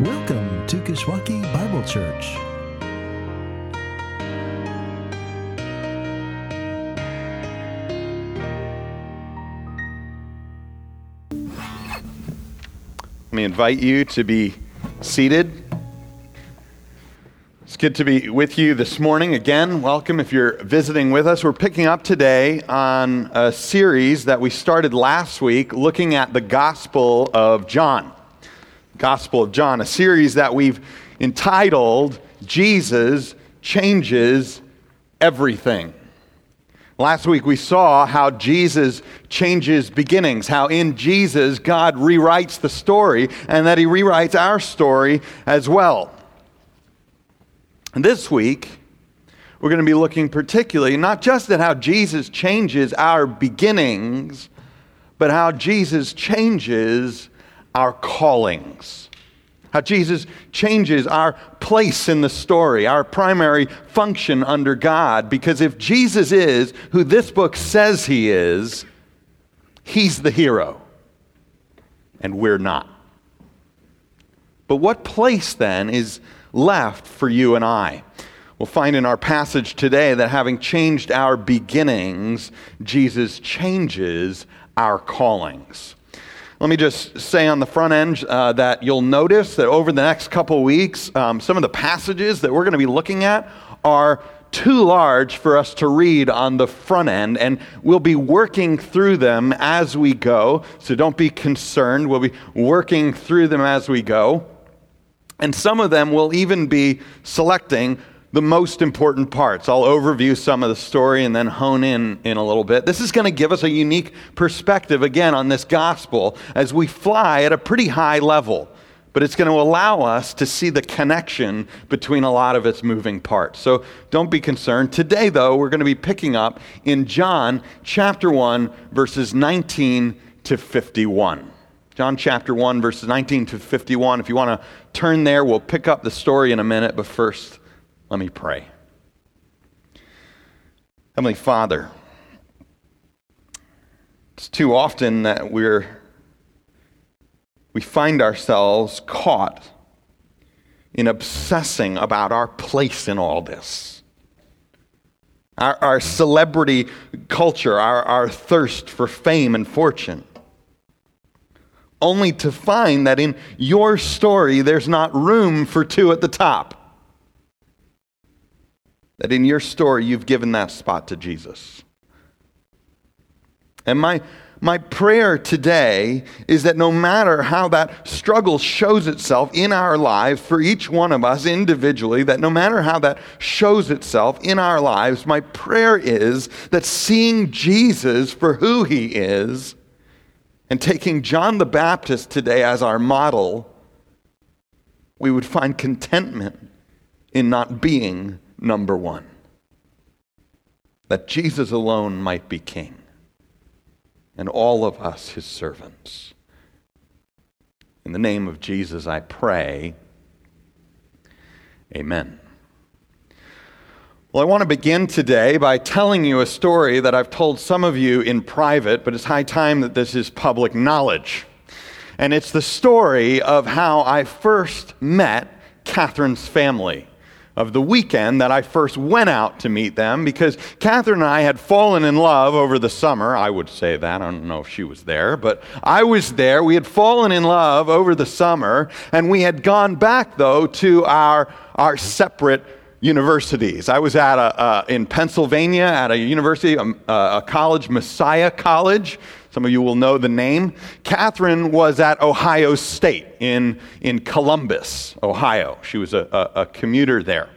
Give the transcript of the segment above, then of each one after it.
Welcome to Kishwaukee Bible Church. Let me invite you to be seated. It's good to be with you this morning again. Welcome if you're visiting with us. We're picking up today on a series that we started last week looking at the Gospel of John. Gospel of John, a series that we've entitled Jesus Changes Everything. Last week we saw how Jesus changes beginnings, how in Jesus God rewrites the story, and that he rewrites our story as well. And this week, we're going to be looking particularly not just at how Jesus changes our beginnings, but how Jesus changes our callings how Jesus changes our place in the story, our primary function under God. Because if Jesus is who this book says he is, he's the hero, and we're not. But what place then is left for you and I? We'll find in our passage today that having changed our beginnings, Jesus changes our callings. Let me just say on the front end uh, that you'll notice that over the next couple weeks, um, some of the passages that we're going to be looking at are too large for us to read on the front end, and we'll be working through them as we go. So don't be concerned. We'll be working through them as we go. And some of them will even be selecting the most important parts. I'll overview some of the story and then hone in in a little bit. This is going to give us a unique perspective again on this gospel as we fly at a pretty high level. But it's going to allow us to see the connection between a lot of its moving parts. So don't be concerned. Today, though, we're going to be picking up in John chapter 1, verses 19 to 51. John chapter 1, verses 19 to 51. If you want to turn there, we'll pick up the story in a minute. But first, let me pray. Heavenly Father, it's too often that we're we find ourselves caught in obsessing about our place in all this. Our, our celebrity culture, our, our thirst for fame and fortune. Only to find that in your story, there's not room for two at the top that in your story you've given that spot to Jesus. And my, my prayer today is that no matter how that struggle shows itself in our lives for each one of us individually, that no matter how that shows itself in our lives, my prayer is that seeing Jesus for who he is and taking John the Baptist today as our model, we would find contentment in not being number one that Jesus alone might be king, and all of us his servants. In the name of Jesus, I pray. Amen. Well, I want to begin today by telling you a story that I've told some of you in private, but it's high time that this is public knowledge. And it's the story of how I first met Catherine's family of the weekend that I first went out to meet them because Catherine and I had fallen in love over the summer. I would say that. I don't know if she was there, but I was there. We had fallen in love over the summer, and we had gone back, though, to our, our separate universities. I was at a, uh, in Pennsylvania at a university, a, a college, Messiah College. Some of you will know the name. Catherine was at Ohio State in, in Columbus, Ohio. She was a, a, a commuter there.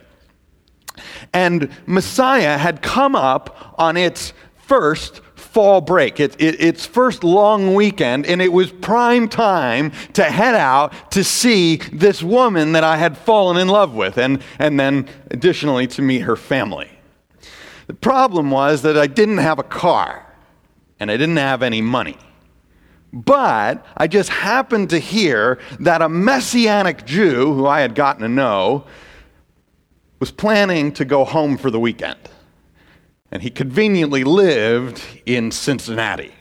And Messiah had come up on its first fall break, it, it, its first long weekend, and it was prime time to head out to see this woman that I had fallen in love with, and, and then additionally to meet her family. The problem was that I didn't have a car and I didn't have any money. But I just happened to hear that a Messianic Jew, who I had gotten to know, was planning to go home for the weekend. And he conveniently lived in Cincinnati,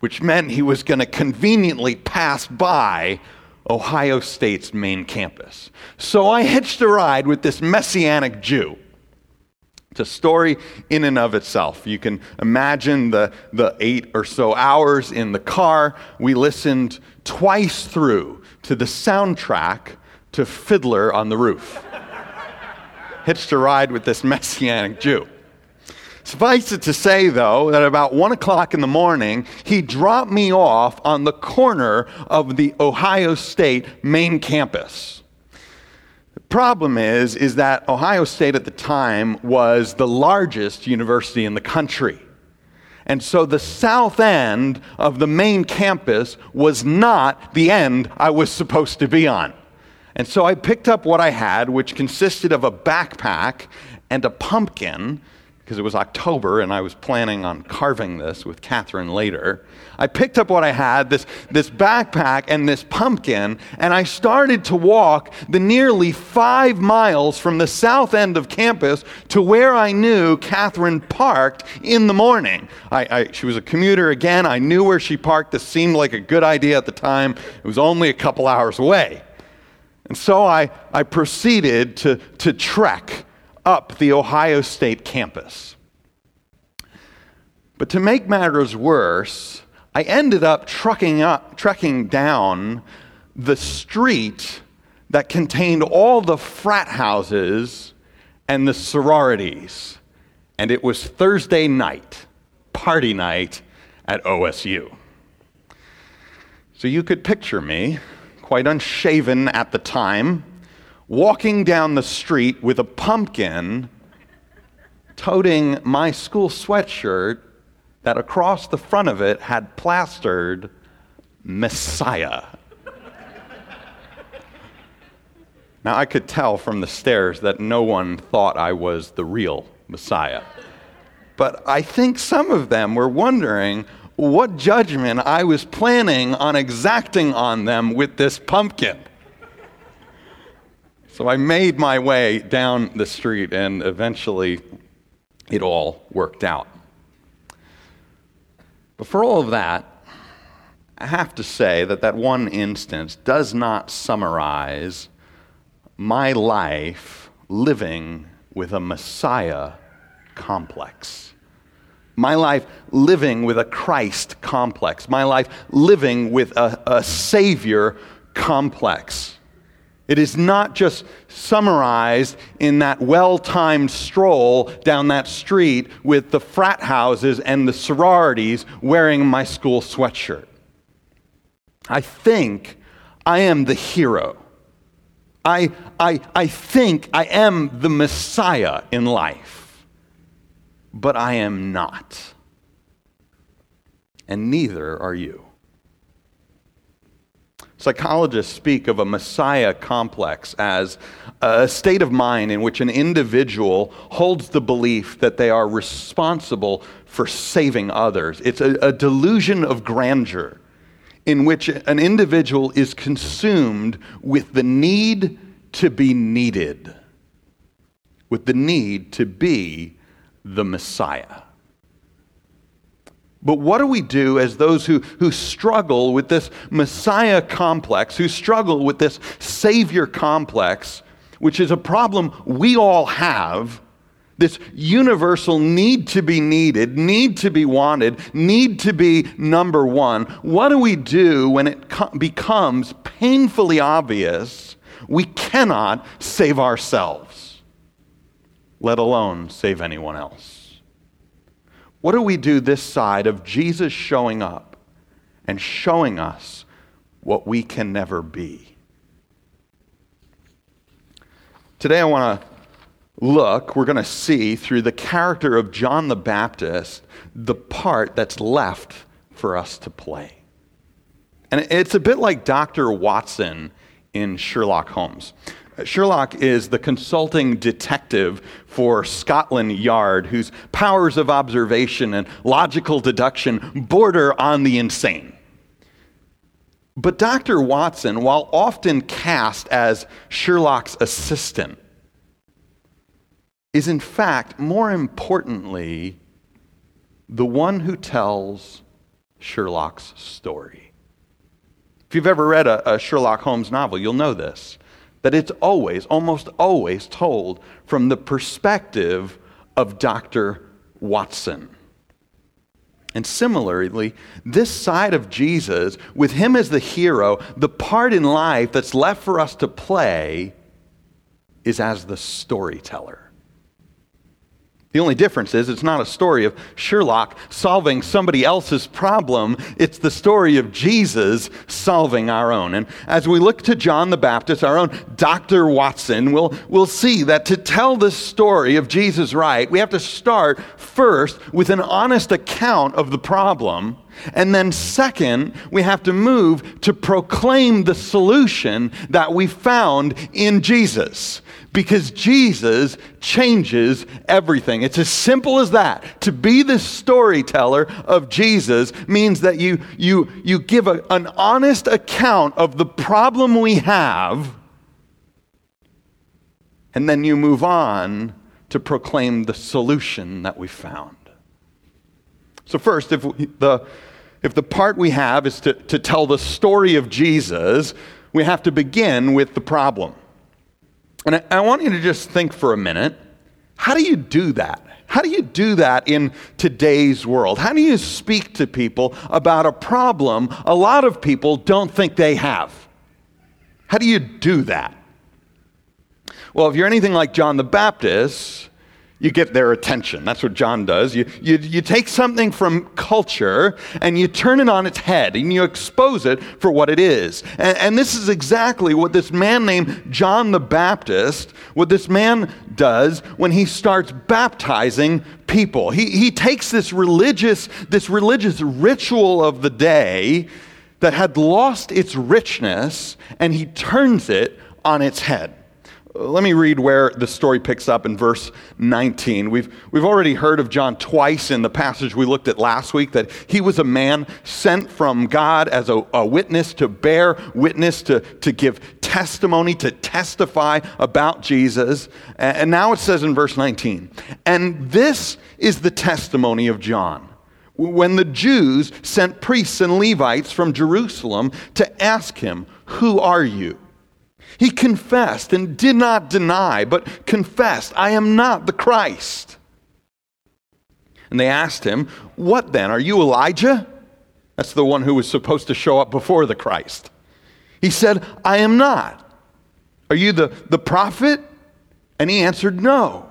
which meant he was going to conveniently pass by Ohio State's main campus. So I hitched a ride with this Messianic Jew. It's a story in and of itself. You can imagine the, the eight or so hours in the car. We listened twice through to the soundtrack to Fiddler on the Roof. Hitched a ride with this Messianic Jew. Suffice it to say, though, that about one o'clock in the morning, he dropped me off on the corner of the Ohio State main campus problem is is that ohio state at the time was the largest university in the country. And so the south end of the main campus was not the end i was supposed to be on. And so i picked up what i had which consisted of a backpack and a pumpkin because it was October and I was planning on carving this with Catherine later. I picked up what I had, this, this backpack and this pumpkin, and I started to walk the nearly five miles from the south end of campus to where I knew Catherine parked in the morning. I, I, she was a commuter again. I knew where she parked. This seemed like a good idea at the time. It was only a couple hours away. And so I, I proceeded to, to trek up the Ohio State campus. But to make matters worse, I ended up trucking up, trekking down the street that contained all the frat houses and the sororities. And it was Thursday night, party night at OSU. So you could picture me, quite unshaven at the time, walking down the street with a pumpkin, toting my school sweatshirt that across the front of it had plastered Messiah. now, I could tell from the stares that no one thought I was the real Messiah. But I think some of them were wondering what judgment I was planning on exacting on them with this pumpkin. So I made my way down the street, and eventually it all worked out. But for all of that, I have to say that that one instance does not summarize my life living with a Messiah complex. My life living with a Christ complex. My life living with a, a Savior complex. It is not just summarized in that well timed stroll down that street with the frat houses and the sororities wearing my school sweatshirt. I think I am the hero. I, I, I think I am the Messiah in life, but I am not. And neither are you. Psychologists speak of a messiah complex as a state of mind in which an individual holds the belief that they are responsible for saving others. It's a, a delusion of grandeur in which an individual is consumed with the need to be needed, with the need to be the Messiah. But what do we do as those who, who struggle with this Messiah complex, who struggle with this Savior complex, which is a problem we all have? This universal need to be needed, need to be wanted, need to be number one. What do we do when it co- becomes painfully obvious we cannot save ourselves, let alone save anyone else? What do we do this side of Jesus showing up and showing us what we can never be? Today, I want to look, we're going to see through the character of John the Baptist the part that's left for us to play. And it's a bit like Dr. Watson in Sherlock Holmes. Sherlock is the consulting detective for Scotland Yard, whose powers of observation and logical deduction border on the insane. But Dr. Watson, while often cast as Sherlock's assistant, is in fact, more importantly, the one who tells Sherlock's story. If you've ever read a, a Sherlock Holmes novel, you'll know this that it's always, almost always told from the perspective of Dr. Watson. And similarly, this side of Jesus, with him as the hero, the part in life that's left for us to play is as the storyteller. The only difference is it's not a story of Sherlock solving somebody else's problem. It's the story of Jesus solving our own. And as we look to John the Baptist, our own Dr. Watson, we'll, we'll see that to tell this story of Jesus right, we have to start first with an honest account of the problem. And then, second, we have to move to proclaim the solution that we found in Jesus because Jesus changes everything. It's as simple as that. To be the storyteller of Jesus means that you, you, you give a, an honest account of the problem we have, and then you move on to proclaim the solution that we found. So, first, if we, the, if the part we have is to, to tell the story of Jesus, we have to begin with the problem. And I, I want you to just think for a minute how do you do that? How do you do that in today's world? How do you speak to people about a problem a lot of people don't think they have? How do you do that? Well, if you're anything like John the Baptist, you get their attention. That's what John does. You, you, you take something from culture and you turn it on its head and you expose it for what it is. And, and this is exactly what this man named John the Baptist, what this man does when he starts baptizing people. He, he takes this religious, this religious ritual of the day that had lost its richness and he turns it on its head. Let me read where the story picks up in verse 19. We've, we've already heard of John twice in the passage we looked at last week that he was a man sent from God as a, a witness to bear witness, to, to give testimony, to testify about Jesus. And now it says in verse 19, and this is the testimony of John. When the Jews sent priests and Levites from Jerusalem to ask him, Who are you? He confessed and did not deny, but confessed, I am not the Christ. And they asked him, What then? Are you Elijah? That's the one who was supposed to show up before the Christ. He said, I am not. Are you the, the prophet? And he answered, No.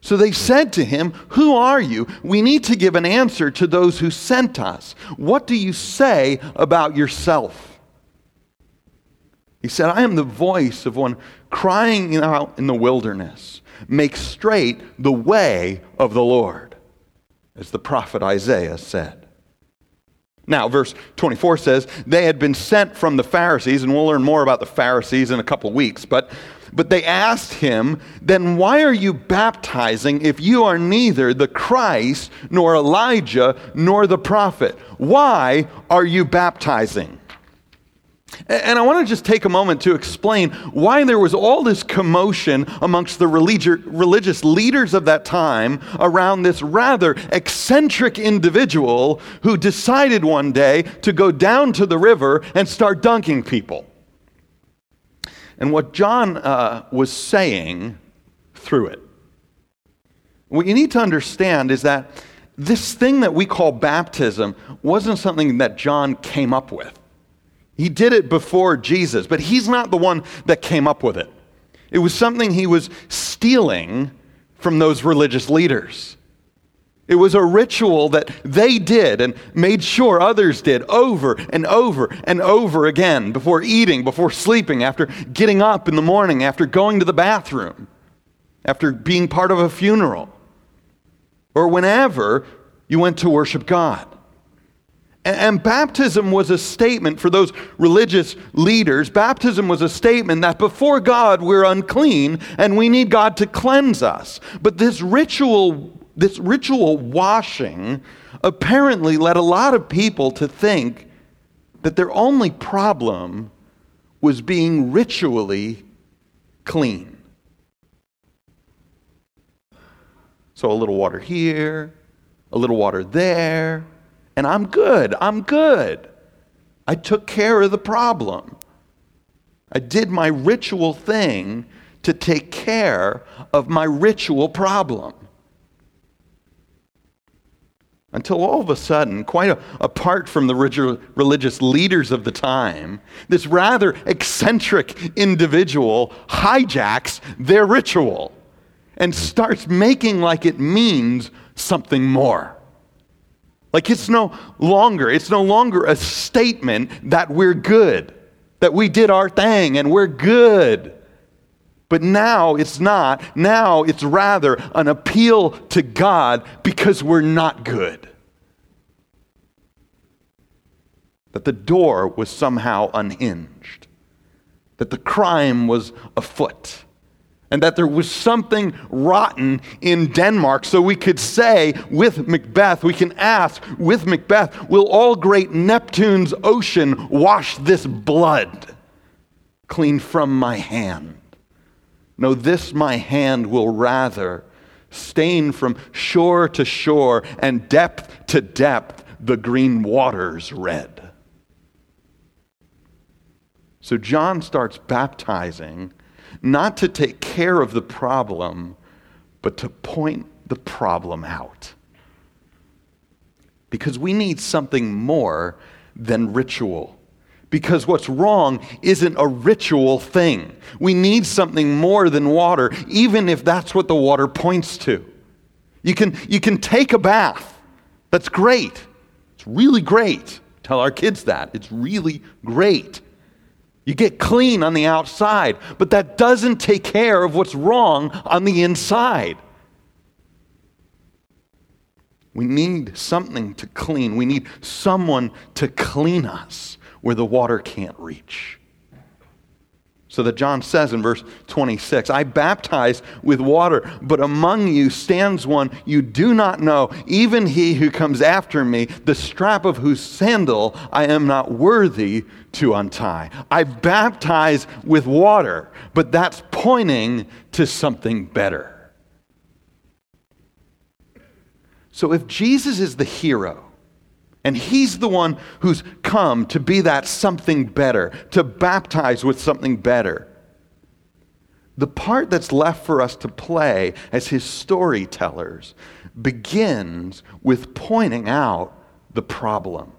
So they said to him, Who are you? We need to give an answer to those who sent us. What do you say about yourself? He said, I am the voice of one crying out in the wilderness, make straight the way of the Lord, as the prophet Isaiah said. Now, verse 24 says, They had been sent from the Pharisees, and we'll learn more about the Pharisees in a couple weeks, but, but they asked him, Then why are you baptizing if you are neither the Christ, nor Elijah, nor the prophet? Why are you baptizing? And I want to just take a moment to explain why there was all this commotion amongst the religious leaders of that time around this rather eccentric individual who decided one day to go down to the river and start dunking people. And what John uh, was saying through it. What you need to understand is that this thing that we call baptism wasn't something that John came up with. He did it before Jesus, but he's not the one that came up with it. It was something he was stealing from those religious leaders. It was a ritual that they did and made sure others did over and over and over again before eating, before sleeping, after getting up in the morning, after going to the bathroom, after being part of a funeral, or whenever you went to worship God. And baptism was a statement for those religious leaders. Baptism was a statement that before God we're unclean and we need God to cleanse us. But this ritual, this ritual washing apparently led a lot of people to think that their only problem was being ritually clean. So a little water here, a little water there and I'm good. I'm good. I took care of the problem. I did my ritual thing to take care of my ritual problem. Until all of a sudden, quite a, apart from the religious leaders of the time, this rather eccentric individual hijacks their ritual and starts making like it means something more. Like it's no longer, it's no longer a statement that we're good, that we did our thing and we're good. But now it's not. Now it's rather an appeal to God because we're not good. That the door was somehow unhinged, that the crime was afoot and that there was something rotten in Denmark. So we could say with Macbeth, we can ask with Macbeth, will all great Neptune's ocean wash this blood clean from my hand? No, this my hand will rather stain from shore to shore and depth to depth the green waters red. So John starts baptizing not to take care of the problem, but to point the problem out. Because we need something more than ritual. Because what's wrong isn't a ritual thing. We need something more than water, even if that's what the water points to. You can, you can take a bath. That's great. It's really great. Tell our kids that. It's really great. You get clean on the outside, but that doesn't take care of what's wrong on the inside. We need something to clean. We need someone to clean us where the water can't reach. So that John says in verse 26 I baptize with water, but among you stands one you do not know, even he who comes after me, the strap of whose sandal I am not worthy to untie. I baptize with water, but that's pointing to something better. So if Jesus is the hero, and he's the one who's come to be that something better, to baptize with something better. The part that's left for us to play as his storytellers begins with pointing out the problem.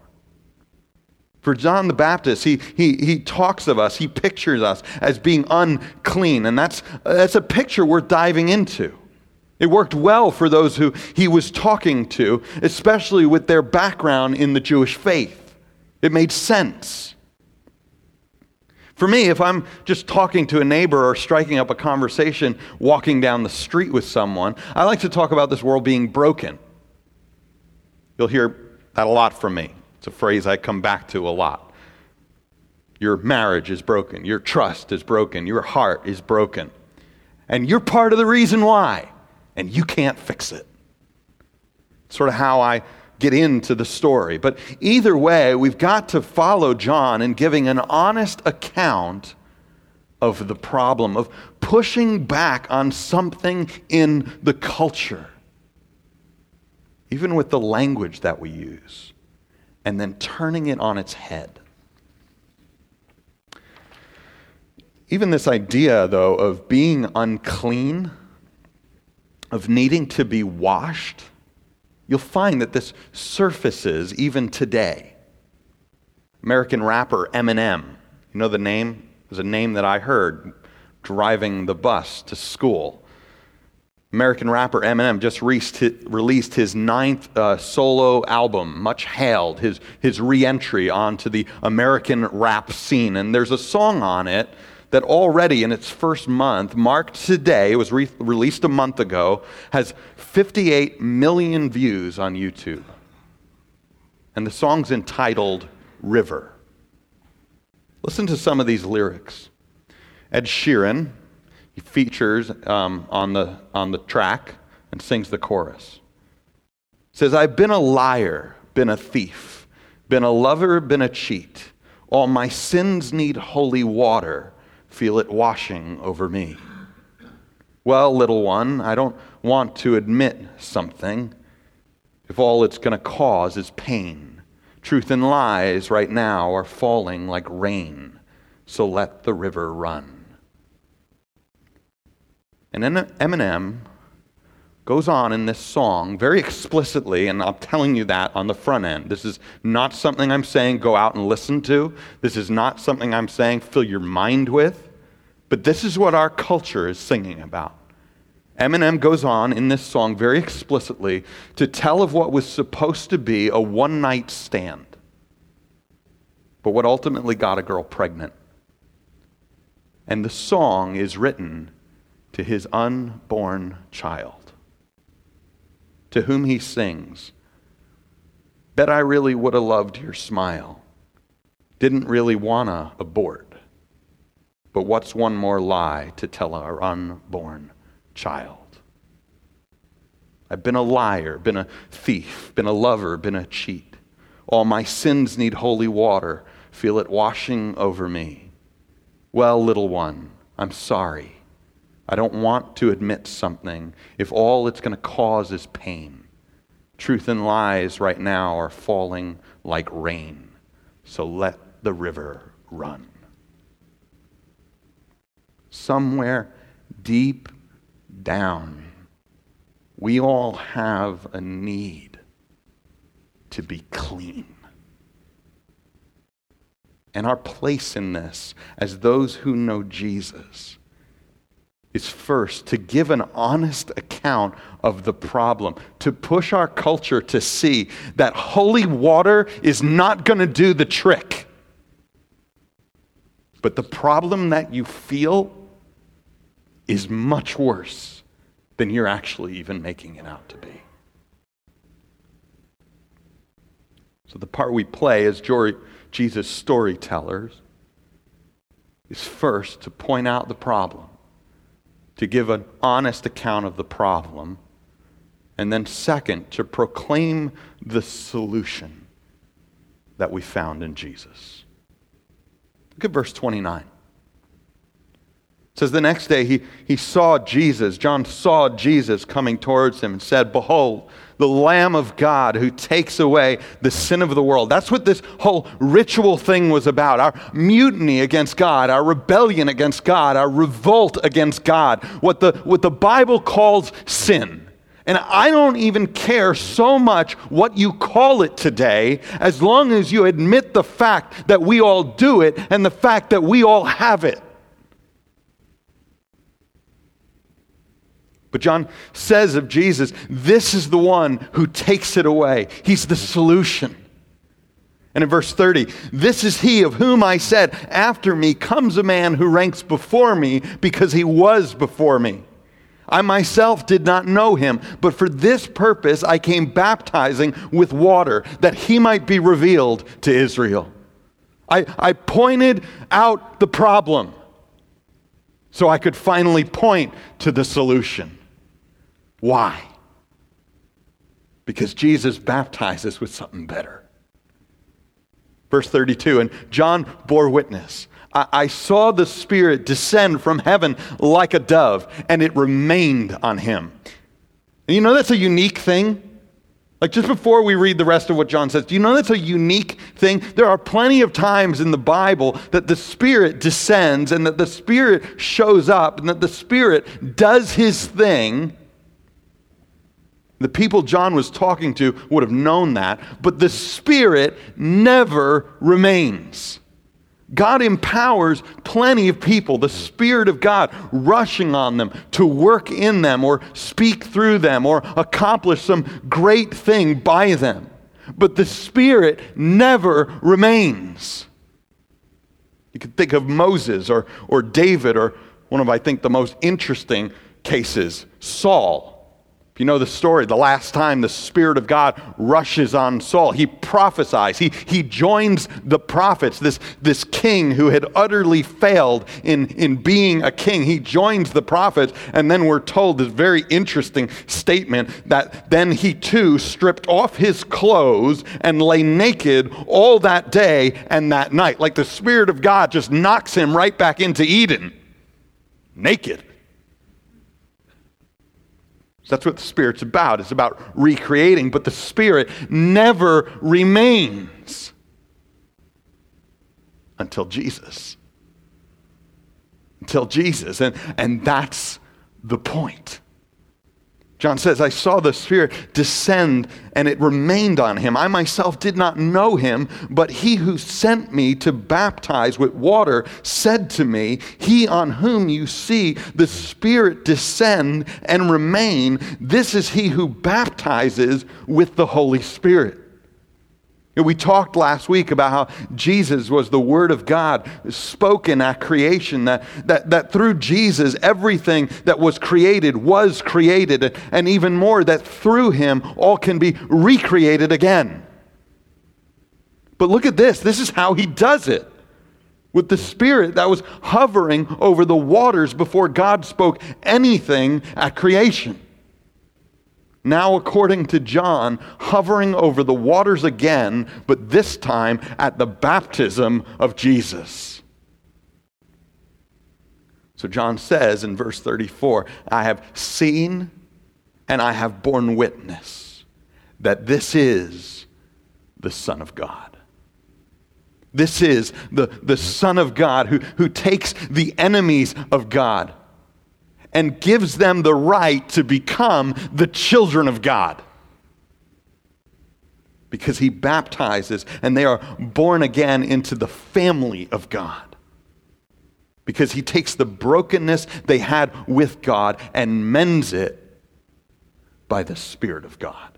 For John the Baptist, he, he, he talks of us, he pictures us as being unclean, and that's, that's a picture worth diving into. It worked well for those who he was talking to, especially with their background in the Jewish faith. It made sense. For me, if I'm just talking to a neighbor or striking up a conversation walking down the street with someone, I like to talk about this world being broken. You'll hear that a lot from me. It's a phrase I come back to a lot. Your marriage is broken. Your trust is broken. Your heart is broken. And you're part of the reason why and you can't fix it. Sort of how I get into the story. But either way, we've got to follow John in giving an honest account of the problem, of pushing back on something in the culture, even with the language that we use, and then turning it on its head. Even this idea, though, of being unclean of needing to be washed, you'll find that this surfaces even today. American rapper Eminem, you know the name? It was a name that I heard driving the bus to school. American rapper Eminem just released his ninth uh, solo album, much hailed, his, his re entry onto the American rap scene. And there's a song on it that already in its first month, marked today, it was re- released a month ago, has 58 million views on YouTube. And the song's entitled River. Listen to some of these lyrics. Ed Sheeran, he features um, on, the, on the track and sings the chorus. says, I've been a liar, been a thief, been a lover, been a cheat. All my sins need holy water feel it washing over me. Well, little one, I don't want to admit something if all it's going to cause is pain. Truth and lies right now are falling like rain, so let the river run. And Eminem goes on in this song very explicitly, and I'm telling you that on the front end. This is not something I'm saying go out and listen to. This is not something I'm saying fill your mind with. But this is what our culture is singing about. Eminem goes on in this song very explicitly to tell of what was supposed to be a one night stand, but what ultimately got a girl pregnant. And the song is written to his unborn child to whom he sings. Bet I really would have loved your smile. Didn't really wanna abort. But what's one more lie to tell our unborn child? I've been a liar, been a thief, been a lover, been a cheat. All my sins need holy water. Feel it washing over me. Well, little one, I'm sorry. I don't want to admit something if all it's going to cause is pain. Truth and lies right now are falling like rain. So let the river run. Somewhere deep down, we all have a need to be clean. And our place in this, as those who know Jesus, is first to give an honest account of the problem, to push our culture to see that holy water is not going to do the trick. But the problem that you feel is much worse than you're actually even making it out to be. So, the part we play as Jesus' storytellers is first to point out the problem to give an honest account of the problem, and then, second, to proclaim the solution that we found in Jesus. Look at verse 29. It says, The next day he, he saw Jesus, John saw Jesus coming towards him and said, Behold, the Lamb of God who takes away the sin of the world. That's what this whole ritual thing was about our mutiny against God, our rebellion against God, our revolt against God, what the, what the Bible calls sin. And I don't even care so much what you call it today, as long as you admit the fact that we all do it and the fact that we all have it. But John says of Jesus, this is the one who takes it away. He's the solution. And in verse 30, this is he of whom I said, After me comes a man who ranks before me because he was before me. I myself did not know him, but for this purpose I came baptizing with water, that he might be revealed to Israel. I, I pointed out the problem so I could finally point to the solution. Why? Because Jesus baptizes with something better. Verse 32 And John bore witness. I, I saw the Spirit descend from heaven like a dove, and it remained on him. And you know that's a unique thing? Like just before we read the rest of what John says, do you know that's a unique thing? There are plenty of times in the Bible that the Spirit descends and that the Spirit shows up and that the Spirit does his thing the people John was talking to would have known that, but the Spirit never remains. God empowers plenty of people, the Spirit of God rushing on them to work in them or speak through them or accomplish some great thing by them. But the Spirit never remains. You could think of Moses or, or David or one of, I think, the most interesting cases, Saul. If you know the story, the last time the Spirit of God rushes on Saul, he prophesies. He, he joins the prophets, this, this king who had utterly failed in, in being a king. He joins the prophets, and then we're told this very interesting statement that then he too stripped off his clothes and lay naked all that day and that night. Like the Spirit of God just knocks him right back into Eden, naked. That's what the Spirit's about. It's about recreating, but the Spirit never remains until Jesus. Until Jesus. And, and that's the point. John says, I saw the Spirit descend and it remained on him. I myself did not know him, but he who sent me to baptize with water said to me, He on whom you see the Spirit descend and remain, this is he who baptizes with the Holy Spirit. We talked last week about how Jesus was the Word of God spoken at creation, that, that, that through Jesus, everything that was created was created, and even more, that through Him, all can be recreated again. But look at this this is how He does it. With the Spirit that was hovering over the waters before God spoke anything at creation now, according to John, hovering over the waters again, but this time at the baptism of Jesus. So, John says in verse 34 I have seen and I have borne witness that this is the Son of God. This is the, the Son of God who, who takes the enemies of God and gives them the right to become the children of God. Because he baptizes and they are born again into the family of God. Because he takes the brokenness they had with God and mends it by the Spirit of God.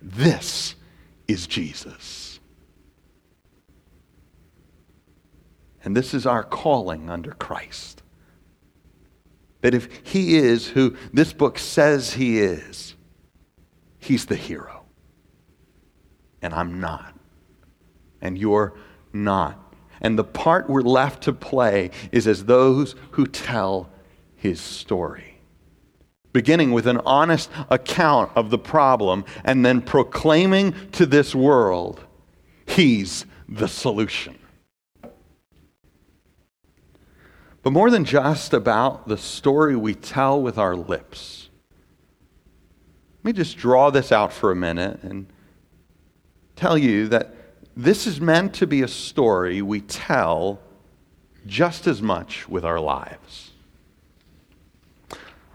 This is Jesus. And this is our calling under Christ. That if he is who this book says he is, he's the hero. And I'm not. And you're not. And the part we're left to play is as those who tell his story. Beginning with an honest account of the problem and then proclaiming to this world, he's the solution. But more than just about the story we tell with our lips, let me just draw this out for a minute and tell you that this is meant to be a story we tell just as much with our lives.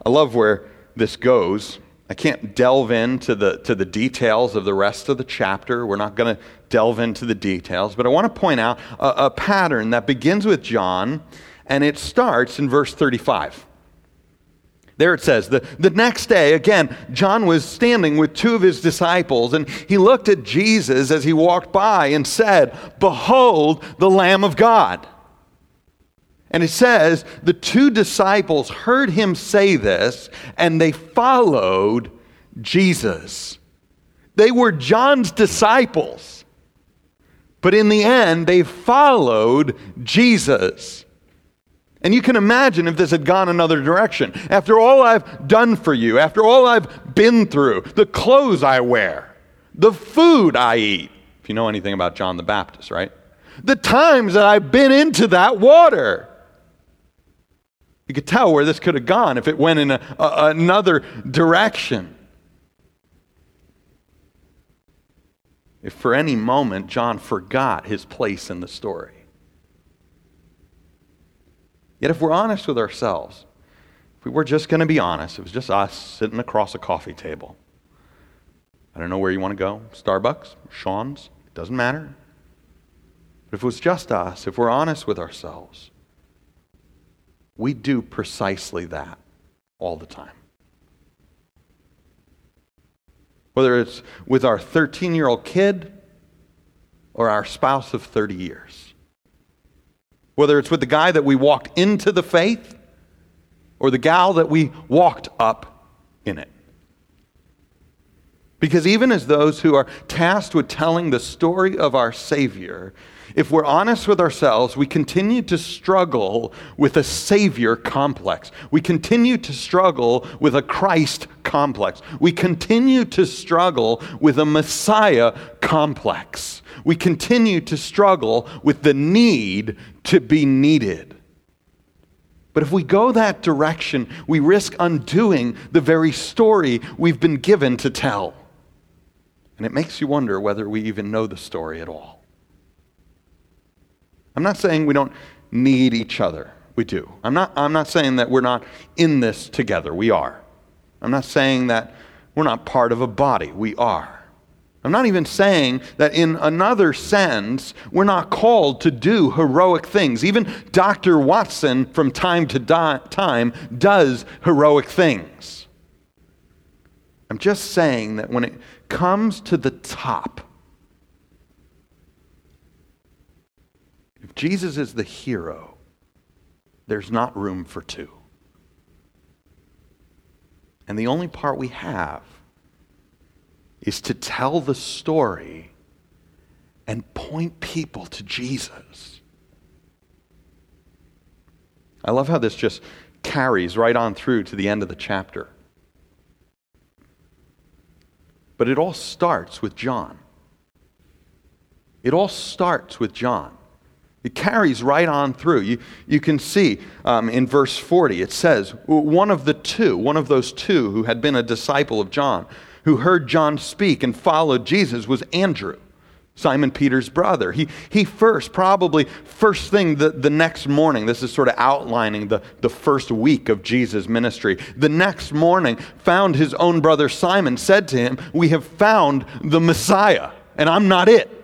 I love where this goes. I can't delve into the, to the details of the rest of the chapter. We're not going to delve into the details, but I want to point out a, a pattern that begins with John and it starts in verse 35. There it says, the, the next day, again, John was standing with two of his disciples, and he looked at Jesus as he walked by and said, Behold, the Lamb of God. And it says, the two disciples heard him say this, and they followed Jesus. They were John's disciples, but in the end, they followed Jesus. And you can imagine if this had gone another direction. After all I've done for you, after all I've been through, the clothes I wear, the food I eat, if you know anything about John the Baptist, right? The times that I've been into that water. You could tell where this could have gone if it went in a, a, another direction. If for any moment John forgot his place in the story. Yet, if we're honest with ourselves, if we were just going to be honest, it was just us sitting across a coffee table. I don't know where you want to go Starbucks, Sean's, it doesn't matter. But if it was just us, if we're honest with ourselves, we do precisely that all the time. Whether it's with our 13 year old kid or our spouse of 30 years. Whether it's with the guy that we walked into the faith or the gal that we walked up in it. Because even as those who are tasked with telling the story of our Savior, if we're honest with ourselves, we continue to struggle with a Savior complex. We continue to struggle with a Christ complex. We continue to struggle with a Messiah complex. We continue to struggle with the need to be needed. But if we go that direction, we risk undoing the very story we've been given to tell. And it makes you wonder whether we even know the story at all. I'm not saying we don't need each other. We do. I'm not, I'm not saying that we're not in this together. We are. I'm not saying that we're not part of a body. We are. I'm not even saying that in another sense, we're not called to do heroic things. Even Dr. Watson, from time to di- time, does heroic things. I'm just saying that when it comes to the top, if Jesus is the hero, there's not room for two. And the only part we have is to tell the story and point people to Jesus. I love how this just carries right on through to the end of the chapter. But it all starts with John. It all starts with John. It carries right on through. You, you can see um, in verse 40, it says, one of the two, one of those two who had been a disciple of John, who heard John speak and followed Jesus, was Andrew, Simon Peter's brother. He, he first, probably first thing the, the next morning, this is sort of outlining the, the first week of Jesus' ministry. The next morning, found his own brother Simon, said to him, We have found the Messiah, and I'm not it.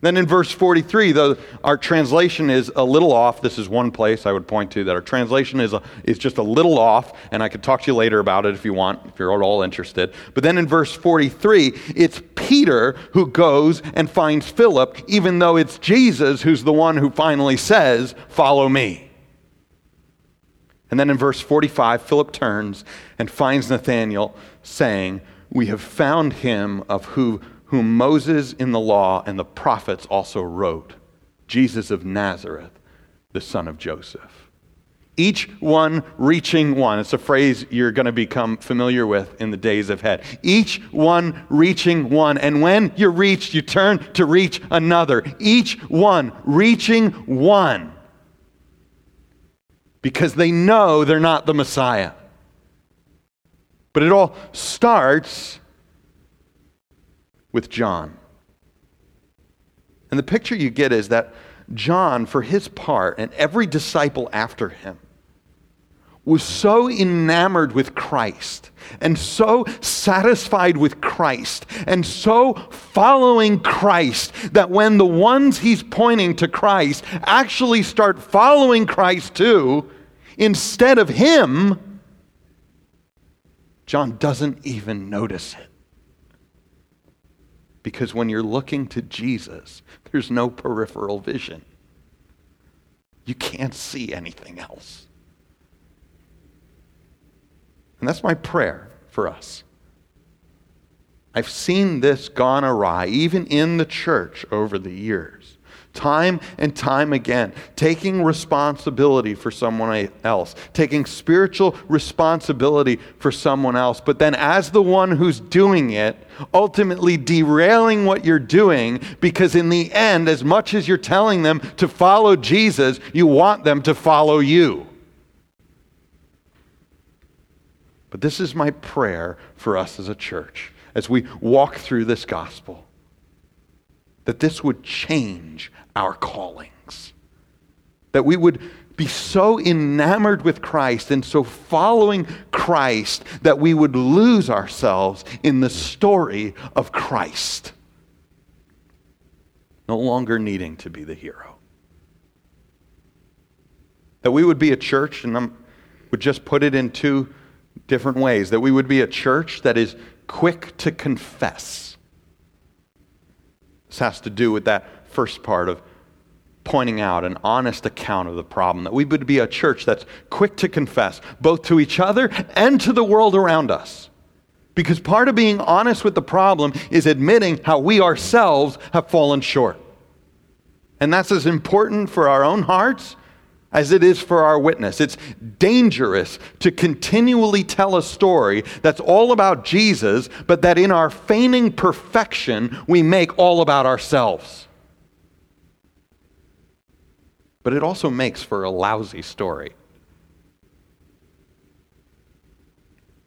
Then in verse 43, though our translation is a little off, this is one place I would point to that our translation is, a, is just a little off, and I could talk to you later about it if you want, if you're at all interested. But then in verse 43, it's Peter who goes and finds Philip, even though it's Jesus who's the one who finally says, Follow me. And then in verse 45, Philip turns and finds Nathanael saying, We have found him of who whom Moses in the law and the prophets also wrote, Jesus of Nazareth, the son of Joseph. Each one reaching one. It's a phrase you're going to become familiar with in the days ahead. Each one reaching one. And when you're reached, you turn to reach another. Each one reaching one. Because they know they're not the Messiah. But it all starts with John. And the picture you get is that John, for his part, and every disciple after him, was so enamored with Christ and so satisfied with Christ and so following Christ that when the ones he's pointing to Christ actually start following Christ too, instead of him, John doesn't even notice it. Because when you're looking to Jesus, there's no peripheral vision. You can't see anything else. And that's my prayer for us. I've seen this gone awry, even in the church over the years time and time again, taking responsibility for someone else, taking spiritual responsibility for someone else, but then as the one who's doing it, ultimately derailing what you're doing because, in the end, as much as you're telling them to follow Jesus, you want them to follow you. But this is my prayer for us as a church as we walk through this gospel that this would change our callings. That we would be so enamored with Christ and so following Christ that we would lose ourselves in the story of Christ. No longer needing to be the hero. That we would be a church, and I would just put it in two different ways. That we would be a church that is quick to confess. This has to do with that first part of pointing out an honest account of the problem, that we would be a church that's quick to confess, both to each other and to the world around us. Because part of being honest with the problem is admitting how we ourselves have fallen short. And that's as important for our own hearts as it is for our witness. It's dangerous to continually tell a story that's all about Jesus, but that in our feigning perfection, we make all about ourselves but it also makes for a lousy story.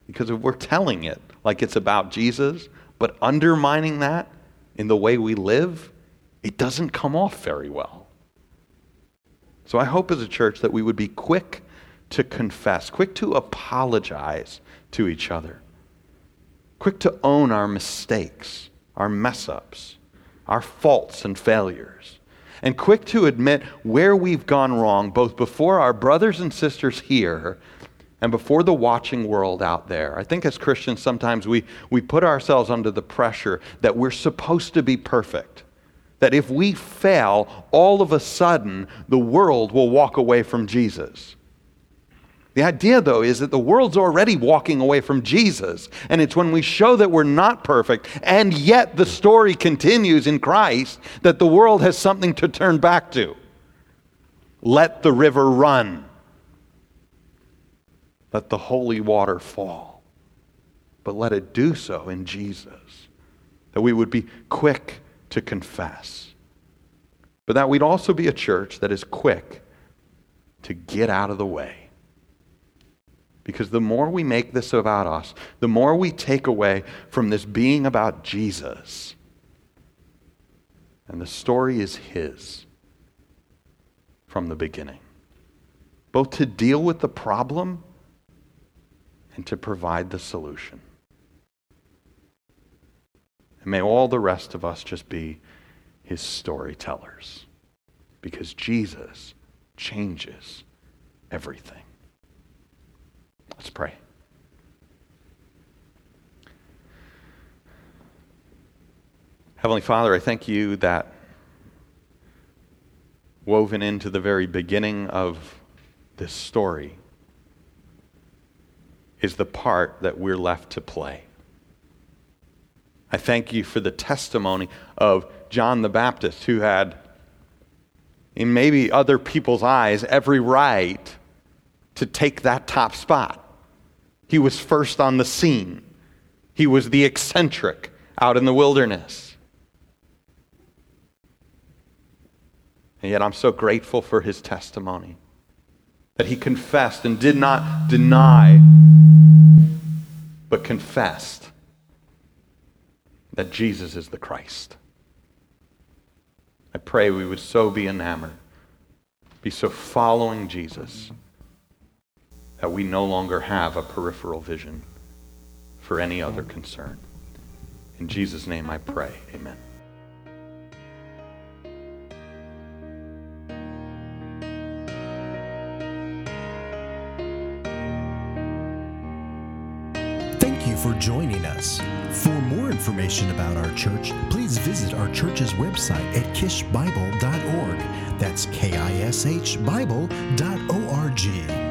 Because we're telling it like it's about Jesus, but undermining that in the way we live, it doesn't come off very well. So I hope as a church that we would be quick to confess, quick to apologize to each other, quick to own our mistakes, our mess ups, our faults and failures and quick to admit where we've gone wrong, both before our brothers and sisters here and before the watching world out there. I think as Christians, sometimes we, we put ourselves under the pressure that we're supposed to be perfect. That if we fail, all of a sudden the world will walk away from Jesus. The idea, though, is that the world's already walking away from Jesus. And it's when we show that we're not perfect, and yet the story continues in Christ, that the world has something to turn back to. Let the river run. Let the holy water fall. But let it do so in Jesus. That we would be quick to confess. But that we'd also be a church that is quick to get out of the way because the more we make this about us, the more we take away from this being about Jesus. And the story is His from the beginning, both to deal with the problem and to provide the solution. And may all the rest of us just be His storytellers because Jesus changes everything. Let's pray. Heavenly Father, I thank you that woven into the very beginning of this story is the part that we're left to play. I thank you for the testimony of John the Baptist, who had, in maybe other people's eyes, every right to take that top spot. He was first on the scene. He was the eccentric out in the wilderness. And yet I'm so grateful for his testimony that he confessed and did not deny, but confessed that Jesus is the Christ. I pray we would so be enamored, be so following Jesus that we no longer have a peripheral vision for any other concern. In Jesus' name I pray. Amen. Thank you for joining us. For more information about our church, please visit our church's website at kishbible.org. That's K I S H Bible.org.